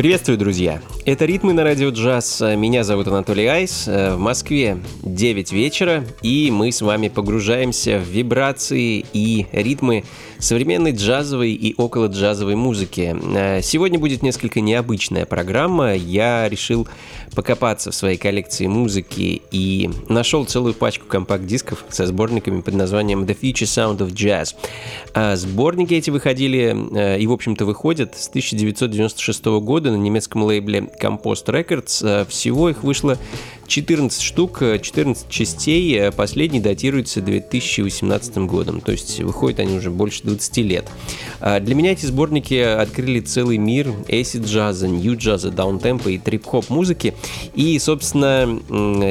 Приветствую, друзья! Это «Ритмы на радио джаз». Меня зовут Анатолий Айс. В Москве 9 вечера, и мы с вами погружаемся в вибрации и ритмы современной джазовой и около джазовой музыки. Сегодня будет несколько необычная программа. Я решил покопаться в своей коллекции музыки и нашел целую пачку компакт-дисков со сборниками под названием The Future Sound of Jazz. А сборники эти выходили э, и, в общем-то, выходят с 1996 года на немецком лейбле Compost Records. Э, всего их вышло 14 штук, 14 э, частей. Э, последний датируется 2018 годом, то есть выходят они уже больше 20 лет. А для меня эти сборники открыли целый мир acid джаза, нью джаза, даунтемпа и трип-хоп музыки. И, собственно,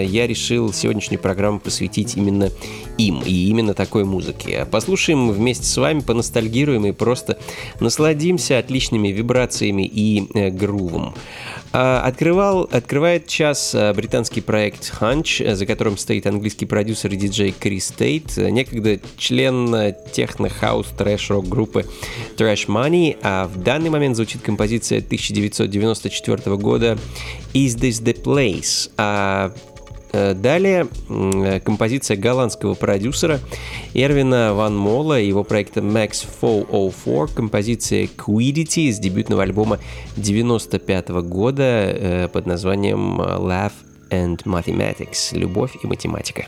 я решил сегодняшнюю программу посвятить именно им и именно такой музыке. Послушаем вместе с вами, поностальгируем и просто насладимся отличными вибрациями и э, грувом. А, открывал, открывает час британский проект Hunch, за которым стоит английский продюсер и диджей Крис Тейт, некогда член техно-хаус трэш-рок группы Trash Money, а в данный момент звучит композиция 1994 года Is This The Place? А Э, далее композиция голландского продюсера Эрвина Ван Мола и его проекта Max 404, композиция Quiddity из дебютного альбома 95 года э, под названием Love and Mathematics – «Любовь и математика».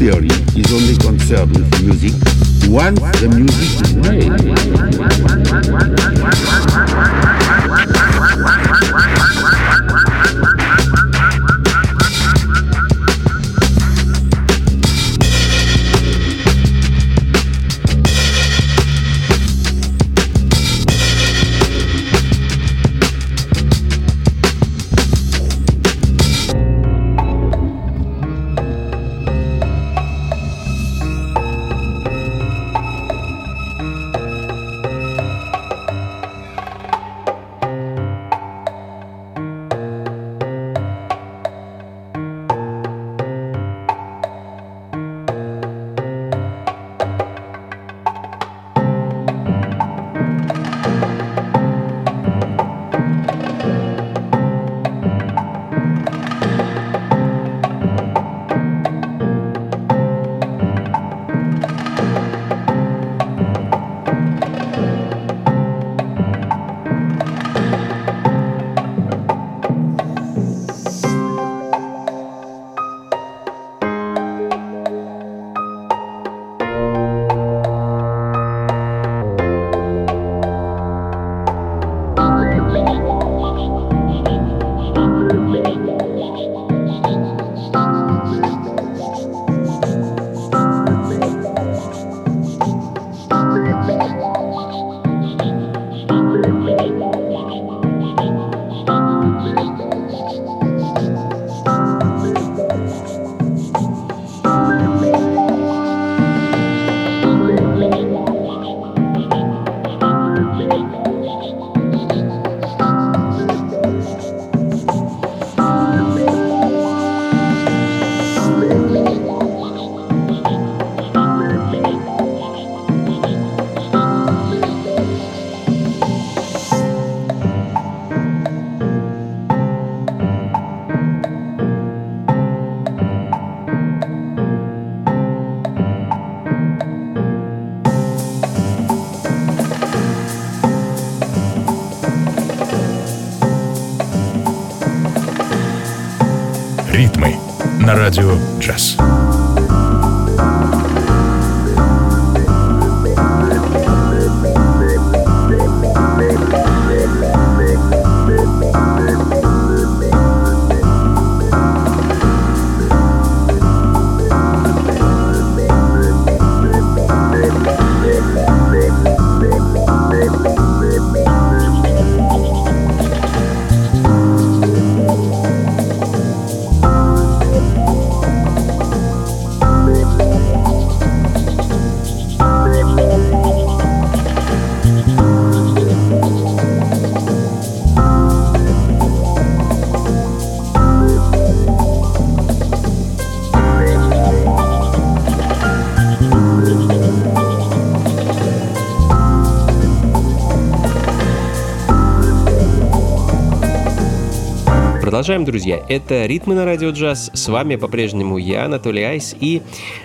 Theory радио «Джаз». Продолжаем, друзья. Это «Ритмы на радио джаз». С вами по-прежнему я, Анатолий Айс, и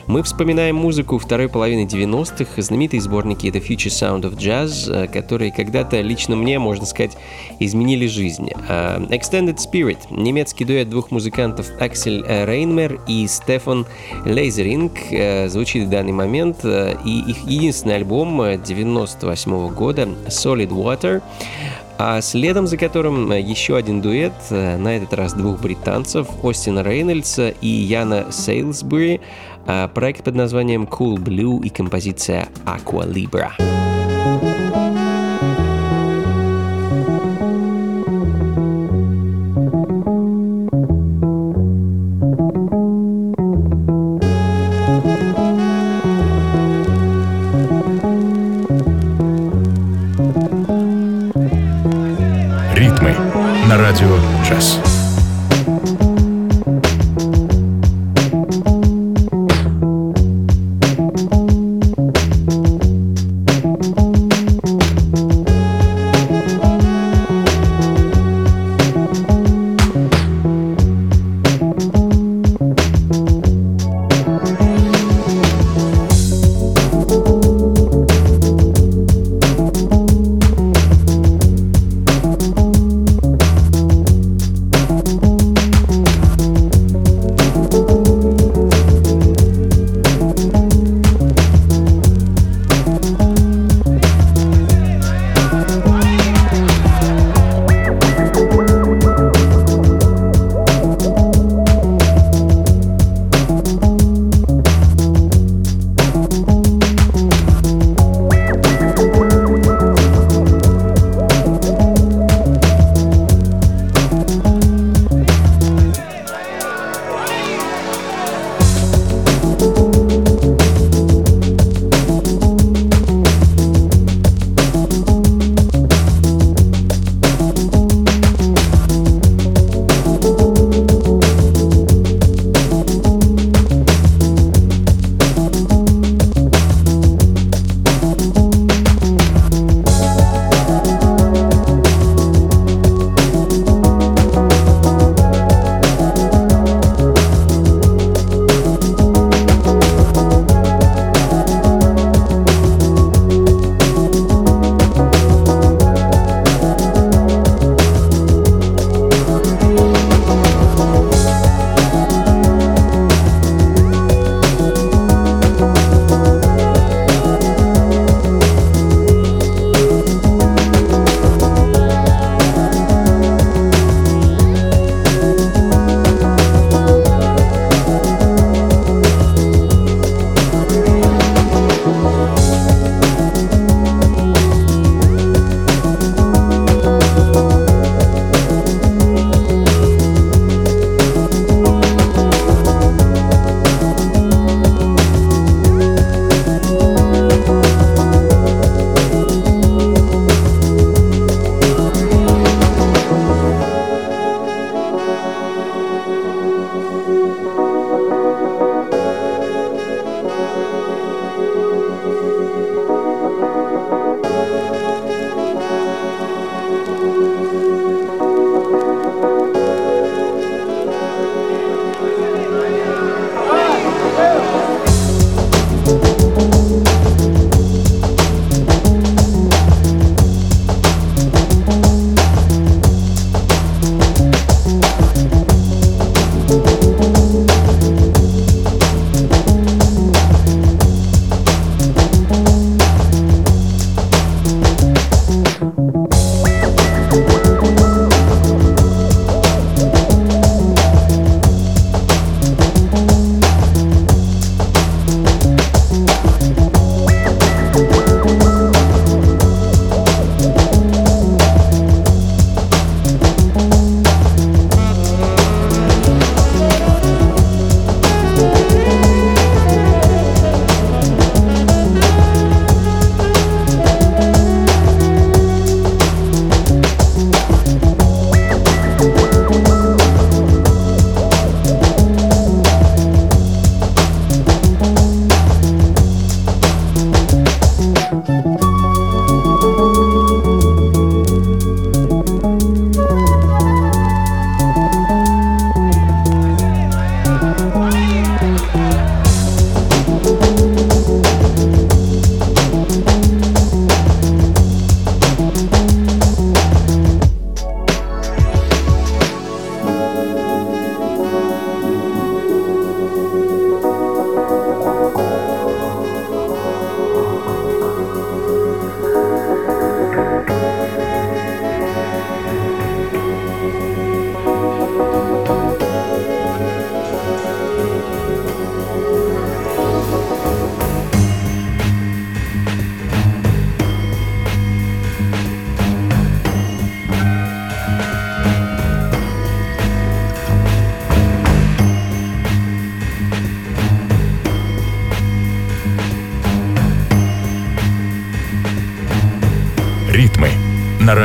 мы вспоминаем музыку второй половины 90-х, знаменитые сборники The Future Sound of Jazz, э, которые когда-то лично мне, можно сказать, изменили жизнь. Э, Extended Spirit — немецкий дуэт двух музыкантов Аксель Рейнмер и Стефан Лейзеринг э, звучит в данный момент, и их единственный альбом 98 года «Solid Water» а следом за которым э, еще один дуэт, э, на этот раз двух британцев, Остина Рейнольдса и Яна Сейлсбери, а проект под названием Cool Blue и композиция Aqua Libra. радио «Джаз».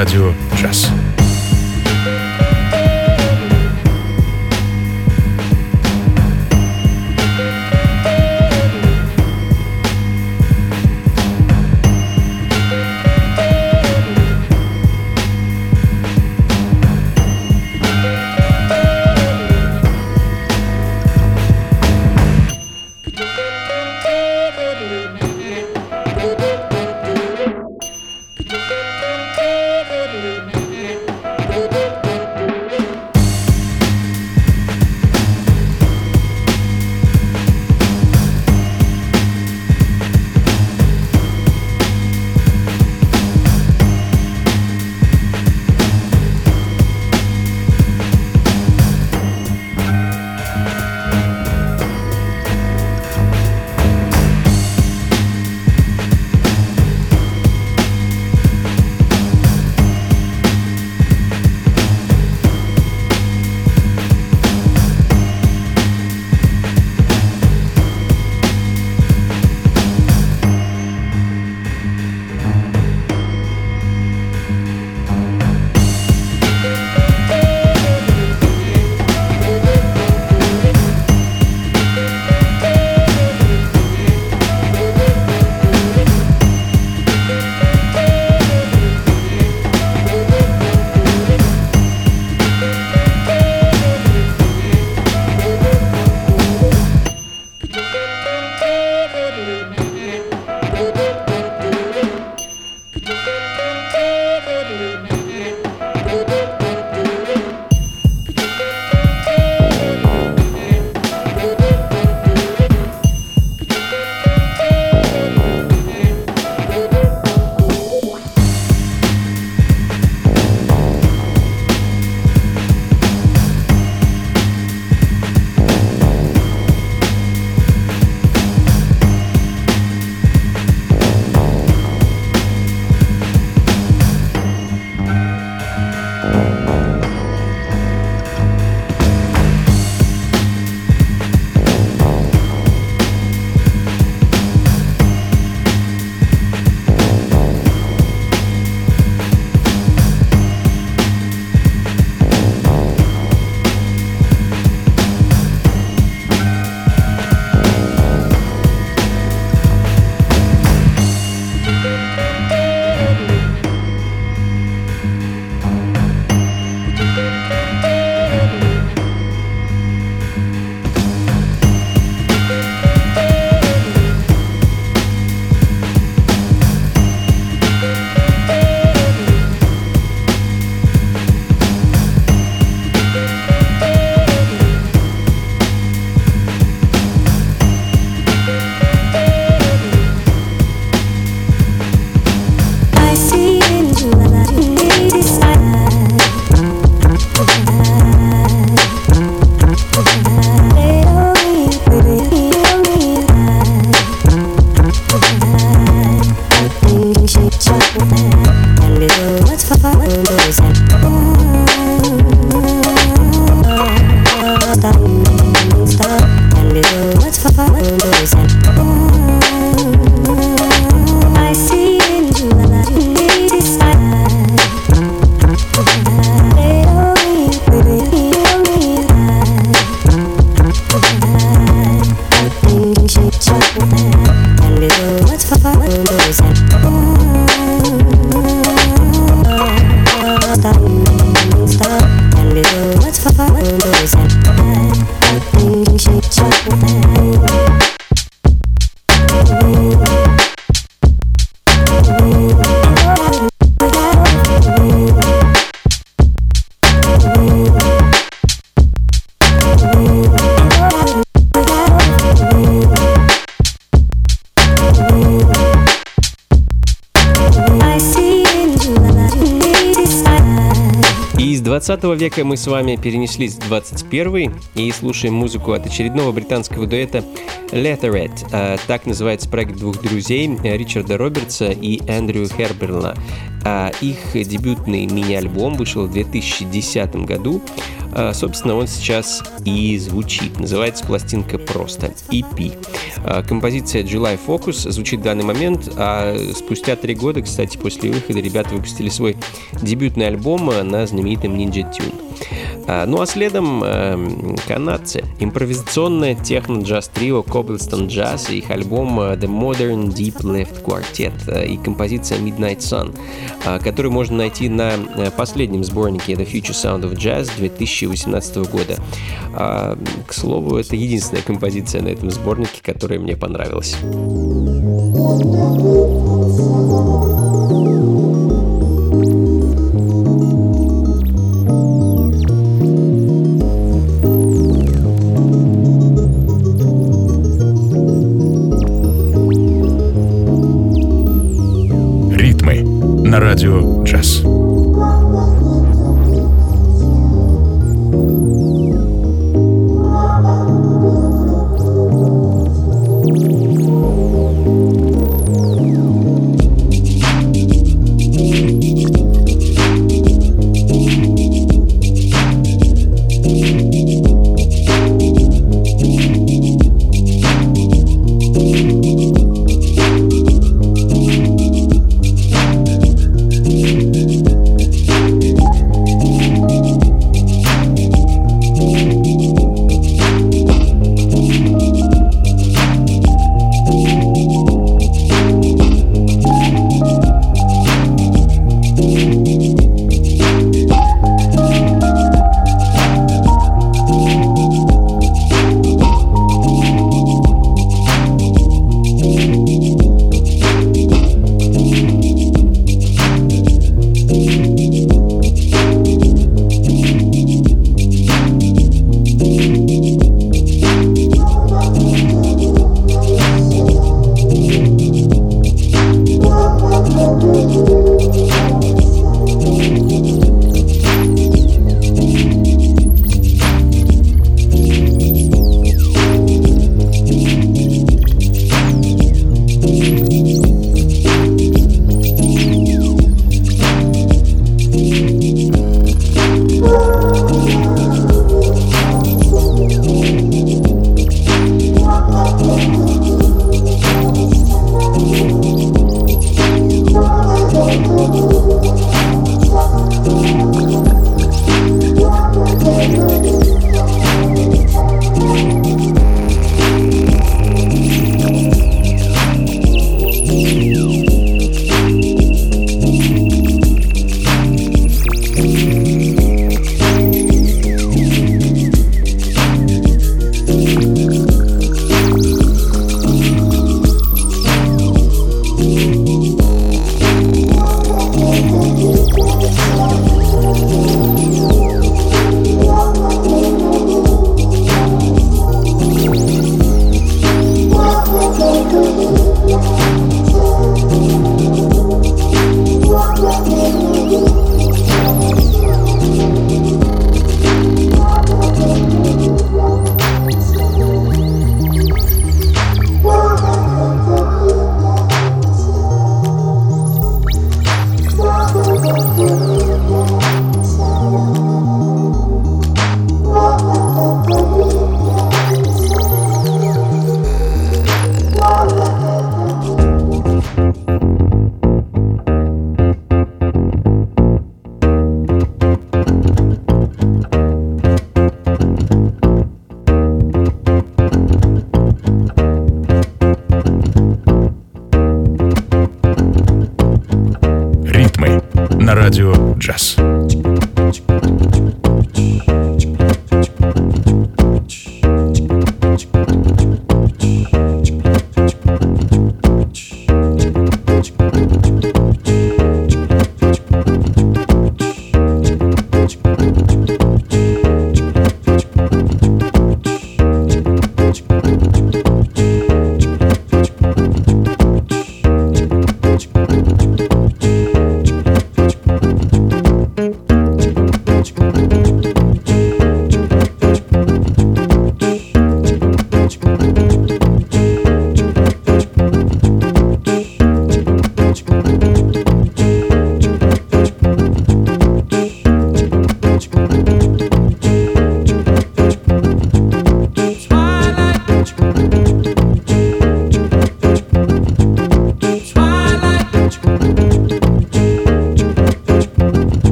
На века мы с вами перенеслись в 21 и слушаем музыку от очередного британского дуэта Letterhead. Так называется проект двух друзей Ричарда Робертса и Эндрю Херберна. А их дебютный мини-альбом вышел в 2010 году. А, собственно, он сейчас и звучит. Называется пластинка просто EP. А, композиция July Focus звучит в данный момент, а спустя три года, кстати, после выхода ребята выпустили свой дебютный альбом на знаменитом Ninja Tune. А, ну а следом э, канадцы. Импровизационное техно-джаз трио Cobblestone Jazz и их альбом э, The Modern Deep Left Quartet э, и композиция Midnight Sun, э, которую можно найти на последнем сборнике The Future Sound of Jazz 2018 года. А, к слову, это единственная композиция на этом сборнике, которая мне понравилась. Радио «Джаз».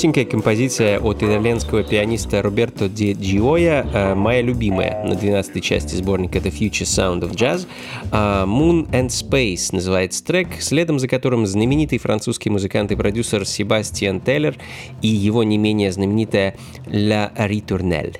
Коротенькая композиция от итальянского пианиста Роберто Ди Гиоя, э, моя любимая на 12 части сборника The Future Sound of Jazz. Э, Moon and Space называется трек, следом за которым знаменитый французский музыкант и продюсер Себастьян Теллер и его не менее знаменитая La Ritournelle.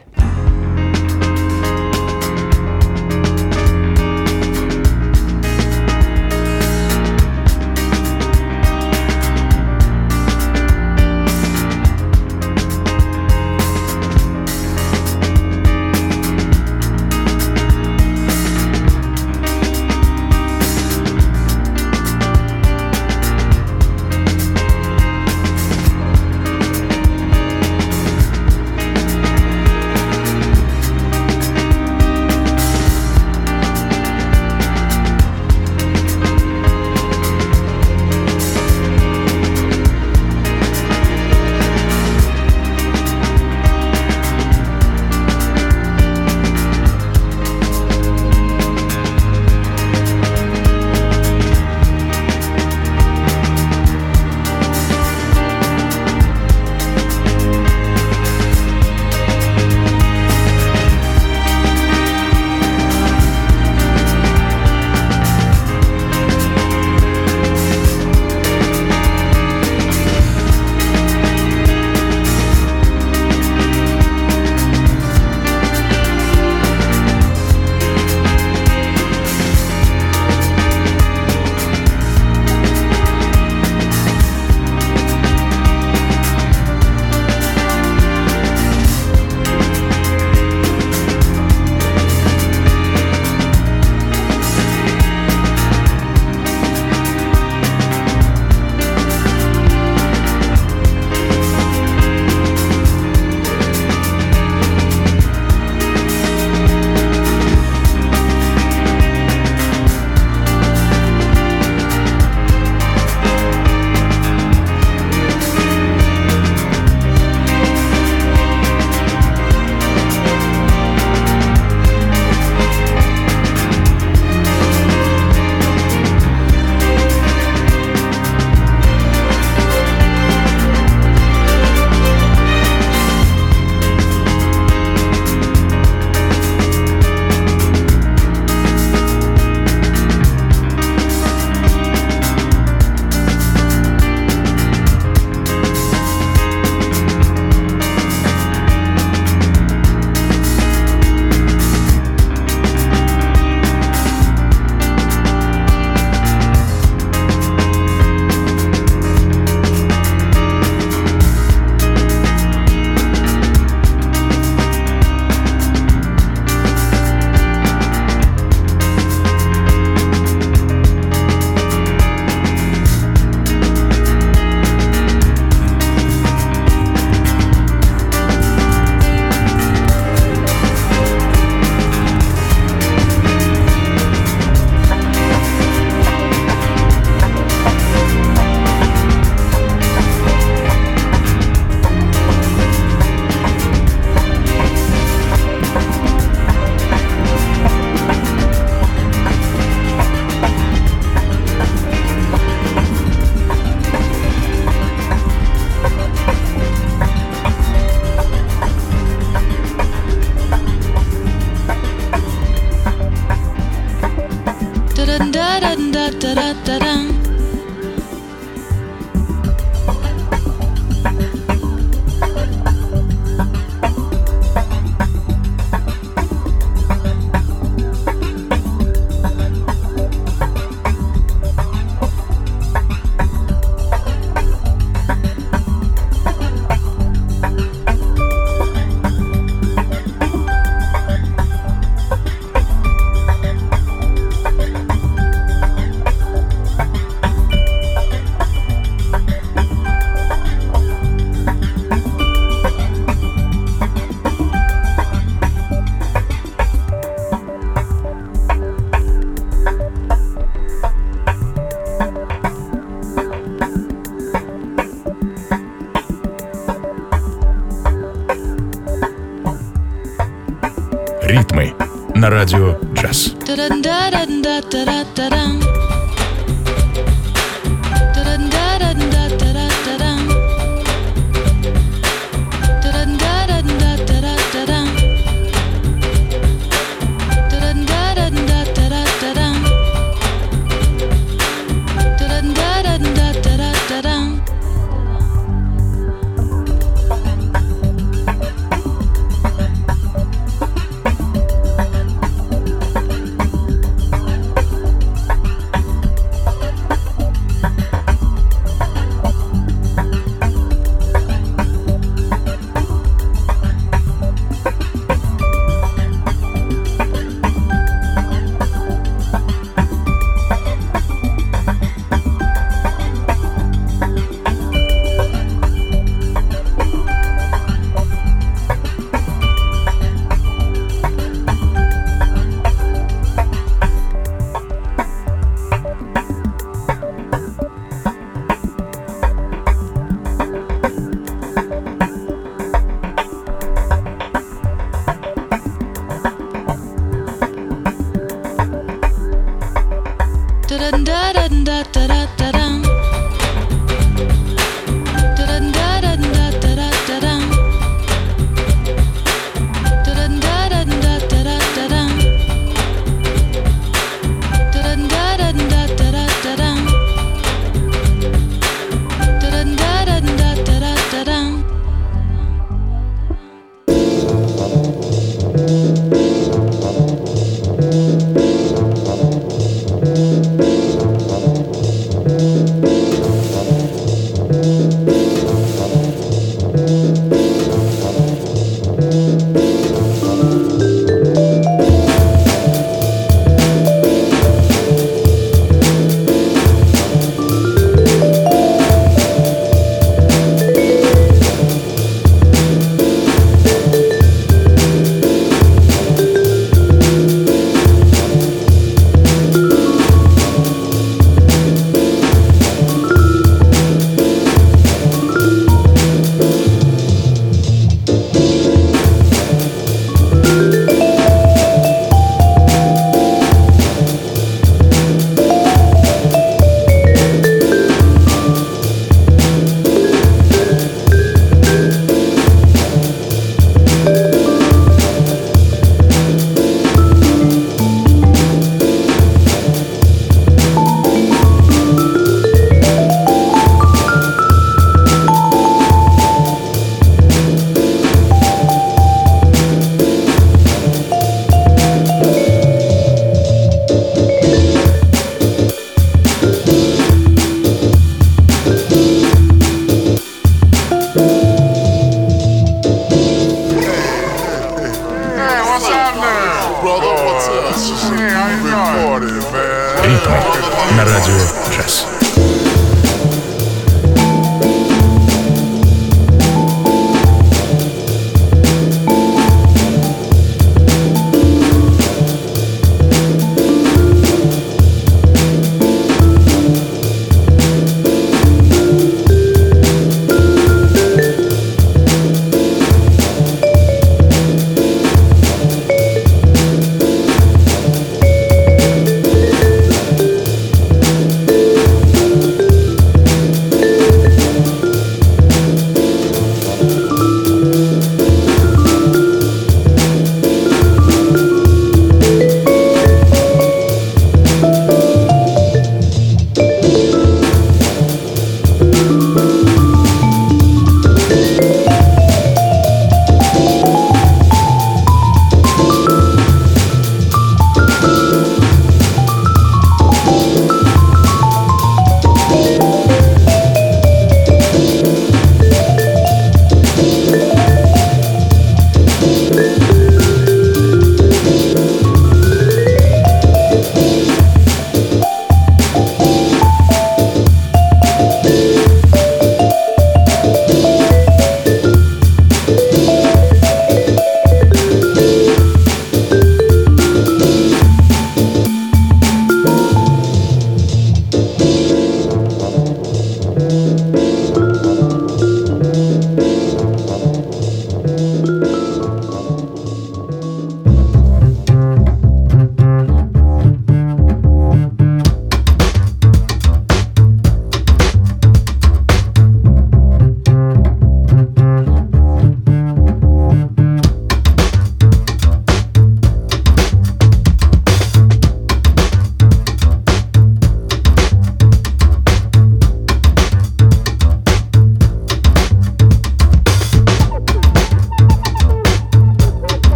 На радио джаз.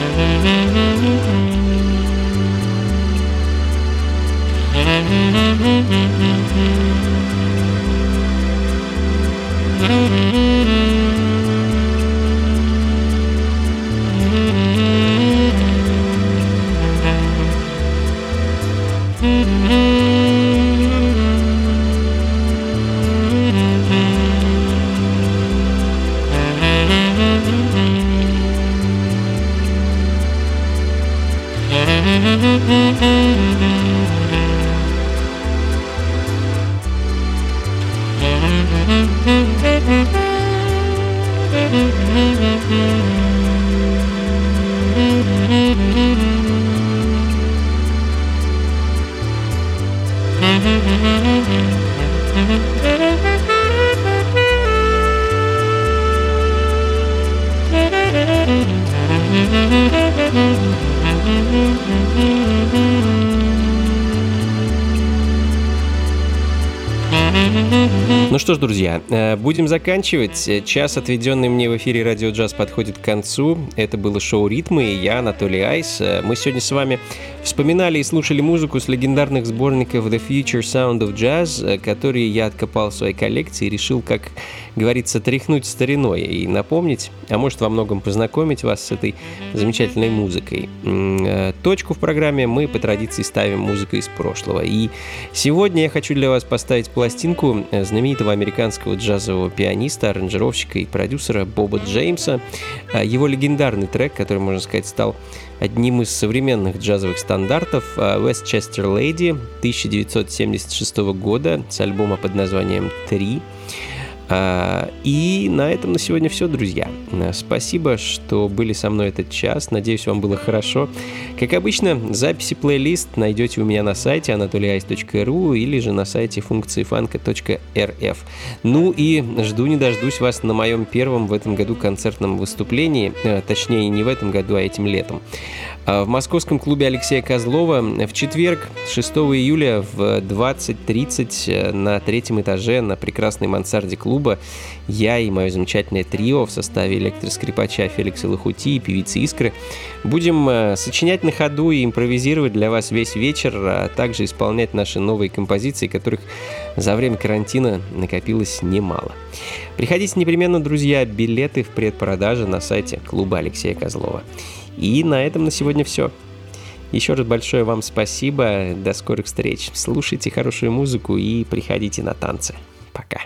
Mm-hmm. «Джаз». Ну что ж, друзья, э, будем заканчивать. Час, отведенный мне в эфире Радио Джаз, подходит к концу. Это было шоу «Ритмы» и я, Анатолий Айс. Э, мы сегодня с вами вспоминали и слушали музыку с легендарных сборников The Future Sound of Jazz, э, которые я откопал в своей коллекции и решил, как говорится, тряхнуть стариной и напомнить, а может во многом познакомить вас с этой замечательной музыкой. Точку в программе мы по традиции ставим музыкой из прошлого. И сегодня я хочу для вас поставить пластинку знаменитого американского джазового пианиста, аранжировщика и продюсера Боба Джеймса. Его легендарный трек, который, можно сказать, стал одним из современных джазовых стандартов а, Westchester Lady 1976 года с альбома под названием «Три». А, и на этом на сегодня все, друзья. Спасибо, что были со мной этот час. Надеюсь, вам было хорошо. Как обычно, записи плейлист найдете у меня на сайте anatolyice.ru или же на сайте функции фанка.рф. Ну и жду не дождусь вас на моем первом в этом году концертном выступлении, э, точнее не в этом году, а этим летом. А в московском клубе Алексея Козлова в четверг, 6 июля в 20.30 э, на третьем этаже на прекрасной мансарде клуба я и мое замечательное трио в составе электроскрипача Феликса Лохути и певицы Искры будем э, сочинять на ходу и импровизировать для вас весь вечер, а также исполнять наши новые композиции, которых за время карантина накопилось немало. Приходите непременно, друзья, билеты в предпродаже на сайте клуба Алексея Козлова. И на этом на сегодня все. Еще раз большое вам спасибо. До скорых встреч. Слушайте хорошую музыку и приходите на танцы. Пока.